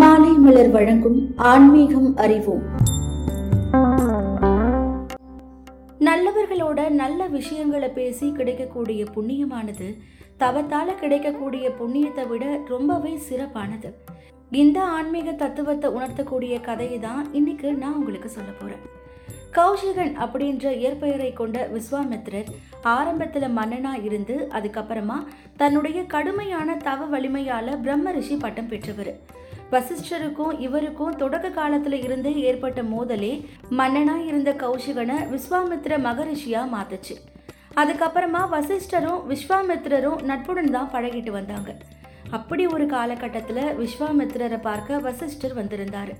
மாலை மலர் வழங்கும் ஆன்மீகம் அறிவோம். நல்லவர்களோட நல்ல விஷயங்களை பேசி கிடைக்கக்கூடிய புண்ணியமானது தவத்தால கிடைக்கக்கூடிய புண்ணியத்தை விட ரொம்பவே சிறப்பானது. இந்த ஆன்மீக தத்துவத்தை உணர்த்தக்கூடிய கதையை தான் இன்னைக்கு நான் உங்களுக்கு சொல்ல போறேன். கௌஷிகன் அப்படின்ற இயற்பெயரை கொண்ட விஸ்வாமித்ரர் ஆரம்பத்துல மன்னனா இருந்து அதுக்கப்புறமா தன்னுடைய கடுமையான தவ வலிமையால பிரம்ம ரிஷி பட்டம் பெற்றவர். வசிஷ்டருக்கும் இவருக்கும் தொடக்க காலத்துல இருந்தே ஏற்பட்ட மோதலே மன்னனா இருந்த கௌஷிகனை விஸ்வாமித்ர மகரிஷியா மாத்துச்சு. அதுக்கப்புறமா வசிஷ்டரும் விஸ்வாமித்ரரும் நட்புடன் தான் பழகிட்டு வந்தாங்க. அப்படி ஒரு காலகட்டத்தில் விஸ்வாமித்ரரை பார்க்க வசிஷ்டர் வந்திருந்தாரு.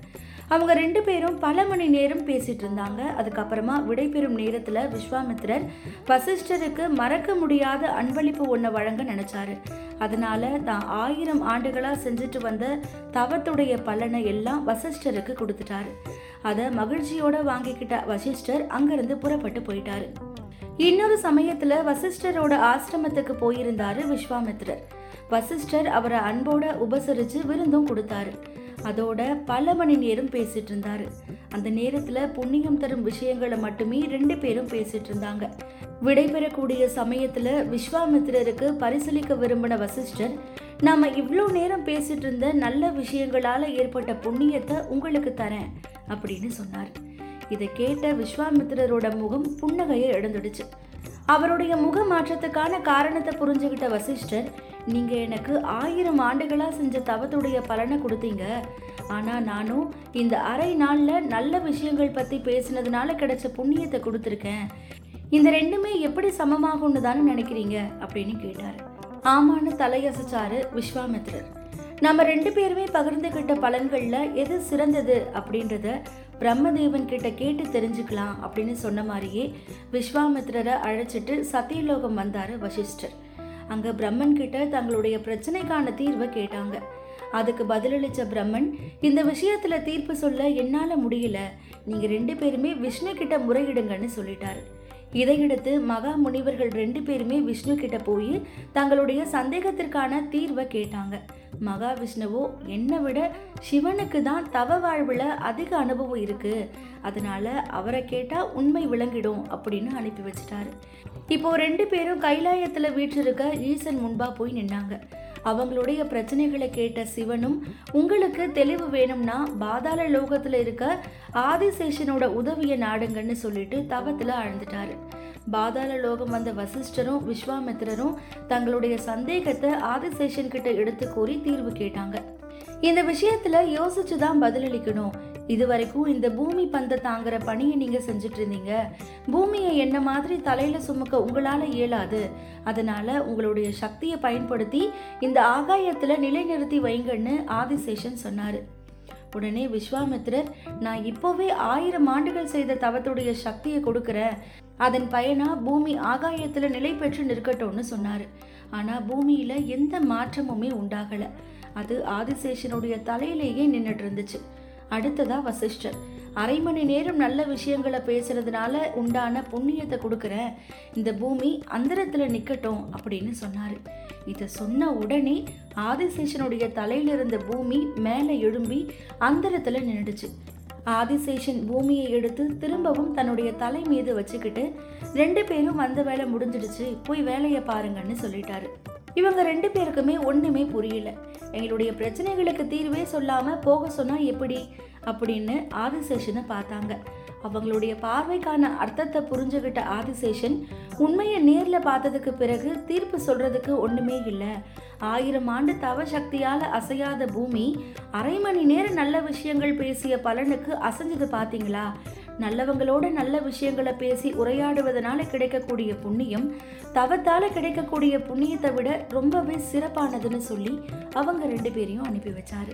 அவங்க ரெண்டு பேரும் பல மணி நேரம் பேசிட்டு இருந்தாங்க. அதுக்கப்புறமா விடைபெறும் நேரத்தில் விஸ்வாமித்திரர் வசிஷ்டருக்கு மறக்க முடியாத அன்பளிப்பு ஒன்றை வழங்க நினைச்சாரு. அதனால தான் ஆயிரம் ஆண்டுகளாக செஞ்சுட்டு வந்த தவத்துடைய பலனை எல்லாம் வசிஷ்டருக்கு கொடுத்துட்டாரு. அதை மகிழ்ச்சியோட வாங்கிக்கிட்ட வசிஷ்டர் அங்கிருந்து புறப்பட்டு போயிட்டாரு. இன்னொரு சமயத்துல வசிஷ்டரோட ஆசிரமத்துக்கு போயிருந்தாரு விஸ்வாமித்ரர் வசிஷ்டர் அவரை அன்போட உபசரிச்சு விருந்தும் கொடுத்தாரு. அதோட பல மணி நேரம் பேசிட்டு இருந்தாரு அந்த நேரத்துல புண்ணியம் தரும் விஷயங்களை மட்டுமே ரெண்டு பேரும் பேசிட்டு இருந்தாங்க விடைபெறக்கூடிய சமயத்துல விஸ்வாமித்திரருக்கு பரிசீலிக்க விரும்பின வசிஷ்டர் நாம இவ்வளோ நேரம் பேசிட்டு இருந்த நல்ல விஷயங்களால ஏற்பட்ட புண்ணியத்தை உங்களுக்கு தரேன் அப்படின்னு சொன்னார். இதை கேட்ட விஸ்வாமித்திரரோட முகம் புன்னகையை இழந்துடுச்சு அவருடைய முக மாற்றத்துக்கான காரணத்தை புரிஞ்சுக்கிட்ட வசிஷ்டர் நீங்கள் எனக்கு ஆயிரம் ஆண்டுகளாக செஞ்ச தவத்துடைய பலனை கொடுத்தீங்க. ஆனால் நானும் இந்த அரை நாளில் நல்ல விஷயங்கள் பற்றி பேசினதுனால கிடைச்ச புண்ணியத்தை கொடுத்துருக்கேன். இந்த ரெண்டுமே எப்படி சமமாகும்னு தானே நினைக்கிறீங்க? அப்படின்னு கேட்டார். ஆமான்னு தலையசைச்சாரு விஸ்வாமித்ரர் நம்ம ரெண்டு பேருமே பகிர்ந்துகிட்ட பலன்களில் எது சிறந்தது அப்படின்றத பிரம்மதேவன் கிட்ட கேட்டு தெரிஞ்சுக்கலாம் அப்படின்னு சொன்ன மாதிரியே விஸ்வாமித்ரரை அழைச்சிட்டு சத்தியலோகம் வந்தார் வசிஷ்டர். அங்க பிரம்மன் கிட்ட தங்களுடைய பிரச்சனைக்கான தீர்வை கேட்டாங்க. அதுக்கு பதிலளிச்ச பிரம்மன் இந்த விஷயத்துல தீர்ப்பு சொல்ல என்னால முடியல. நீங்க ரெண்டு பேருமே விஷ்ணு கிட்ட முறையிடுங்கன்னு சொல்லிட்டாரு. இதையடுத்து மகா முனிவர்கள் ரெண்டு பேருமே விஷ்ணு கிட்ட போய் தங்களுடைய சந்தேகத்திற்கான தீர்வை கேட்டாங்க. மகா விஷ்ணுவோ என்னை விட சிவனுக்கு தான் தவ வாழ்வில் அதிக அனுபவம் இருக்குது அதனால அவரை கேட்டால் உண்மை விளங்கிடும் அப்படின்னு அனுப்பி வச்சிட்டாரு. இப்போது ரெண்டு பேரும் கைலாயத்தில் வீற்றிருக்க ஈசன் முன்பாக போய் நின்னாங்க. அவங்களுடைய பிரச்சனைகளை கேட்ட சிவனும் உங்களுக்கு தெளிவு வேணும்னா பாதாள லோகத்தில் இருக்க ஆதிசேஷனோட உதவியை நாடுங்கன்னு சொல்லிட்டு தவத்தில் ஆழ்ந்துட்டாரு பாதாள லோகம் வந்த வசிஷ்டரும் விஸ்வாமித்திரரும் தங்களுடைய சந்தேகத்தை ஆதிசேஷன் கிட்ட எடுத்து கூறி தீர்வு கேட்டாங்க. இந்த விஷயத்துல யோசிச்சு தான் பதிலளிக்கணும். இது வரைக்கும் இந்த பூமி பந்தை தாங்குற பணியை நீங்க செஞ்சுட்டு இருந்தீங்க. பூமியை என்ன மாதிரி தலையில சுமக்க உங்களால இயலாது. அதனால உங்களுடைய சக்தியை பயன்படுத்தி இந்த ஆகாயத்துல நிலைநிறுத்தி வைங்கன்னு ஆதிசேஷன் சொன்னாரு. உடனே விஸ்வாமித்திரர் நான் இப்போவே ஆயிரம் ஆண்டுகள் செய்த தவத்துடைய சக்தியை கொடுக்குறேன் அதன் பயனா பூமி ஆகாயத்துல நிலை பெற்று நிற்கட்டும்னு சொன்னாரு. ஆனா பூமியில எந்த மாற்றமுமே உண்டாகல. அது ஆதிசேஷனுடைய தலையிலேயே நின்றுட்டு இருந்துச்சு. அடுத்ததா வசிஷ்டர். அரை மணி நேரம் நல்ல விஷயங்களை பேசுறதுனால உண்டான புண்ணியத்தை கொடுக்குறேன். இந்த பூமி அந்தரத்தில் நிற்கட்டும் அப்படின்னு சொன்னார். இதை சொன்ன உடனே ஆதிசேஷனுடைய தலையிலிருந்த பூமி மேலே எழும்பி அந்தரத்தில் நின்றுச்சு ஆதிசேஷன் பூமியை எடுத்து திரும்பவும் தன்னுடைய தலை மீது வச்சுக்கிட்டு ரெண்டு பேரும் வந்த வேலை முடிஞ்சிடுச்சு போய் வேலையை பாருங்கன்னு சொல்லிட்டாரு. இவங்க ரெண்டு பேருக்குமே ஒன்றுமே புரியல. எங்களுடைய பிரச்சனைகளுக்கு தீர்வே சொல்லாமல் போக சொன்னால் எப்படி? அப்படின்னு ஆதிசேஷனை பார்த்தாங்க. அவங்களுடைய பார்வைக்கான அர்த்தத்தை புரிஞ்சுக்கிட்ட ஆதிசேஷன் உண்மையை நேரில் பார்த்ததுக்கு பிறகு தீர்ப்பு சொல்றதுக்கு ஒன்றுமே இல்லை. ஆயிரம் ஆண்டு தவ சக்தியால் அசையாத பூமி அரை மணி நேரம் நல்ல விஷயங்கள் பேசிய பலனுக்கு அசைஞ்சது பார்த்தீங்களா நல்லவங்களோட நல்ல விஷயங்களை பேசி உரையாடுவதனால கிடைக்கக்கூடிய புண்ணியம் தவத்தால் கிடைக்கக்கூடிய புண்ணியத்தை விட ரொம்பவே சிறப்பானதுன்னு சொல்லி அவங்க ரெண்டு பேரையும் அனுப்பி வச்சாரு.